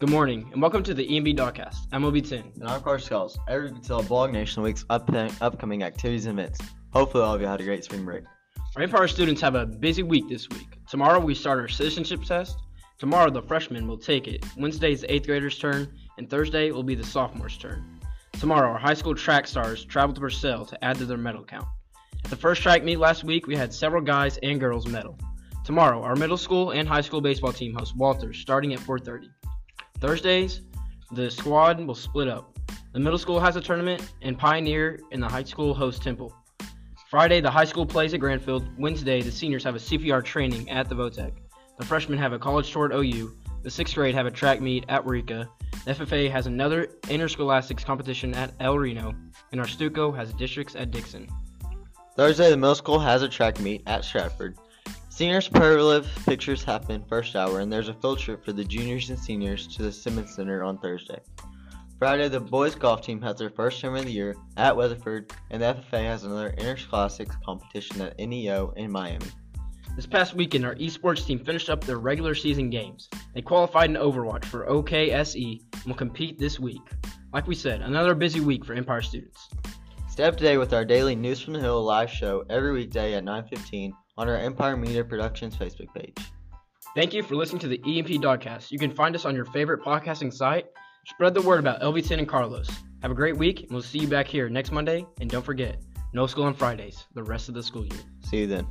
Good morning, and welcome to the EMP Dogcast. I'm LB10. And I'm Carter Skulls. Every week tell Blog Nation Week's up- upcoming activities and events. Hopefully, all of you had a great spring break. Our Empire students have a busy week this week. Tomorrow, we start our citizenship test. Tomorrow, the freshmen will take it. Wednesday is the eighth graders' turn, and Thursday will be the sophomores' turn. Tomorrow, our high school track stars travel to Purcell to add to their medal count. At the first track meet last week, we had several guys and girls medal. Tomorrow, our middle school and high school baseball team hosts Walters starting at 4:30. Thursdays, the squad will split up. The middle school has a tournament, and Pioneer and the high school host Temple. Friday, the high school plays at Grandfield. Wednesday, the seniors have a CPR training at the Votech. The freshmen have a college tour at OU. The sixth grade have a track meet at Waurika. The FFA has another interscholastics competition at El Reno, and our Stuco has districts at Dixon. Thursday, the middle school has a track meet at Stratford. Senior Superlative pictures happen first hour, and there's a field trip for the juniors and seniors to the Simmons Center on Thursday. Friday, the boys golf team has their first tournament of the year at Weatherford, and the FFA has another Interscholastics competition at NEO in Miami. This past weekend, our esports team finished up their regular season games. They qualified in Overwatch for OKSE and will compete this week. Like we said, another busy week for Empire students. Stay up to date with our daily News from the Hill live show every weekday at 9:15 on our Empire Media Productions Facebook page. Thank you for listening to the EMP Dogcast. You can find us on your favorite podcasting site. Spread the word about LB10 and Carlos. Have a great week, and we'll see you back here next Monday. And don't forget, no school on Fridays the rest of the school year. See you then.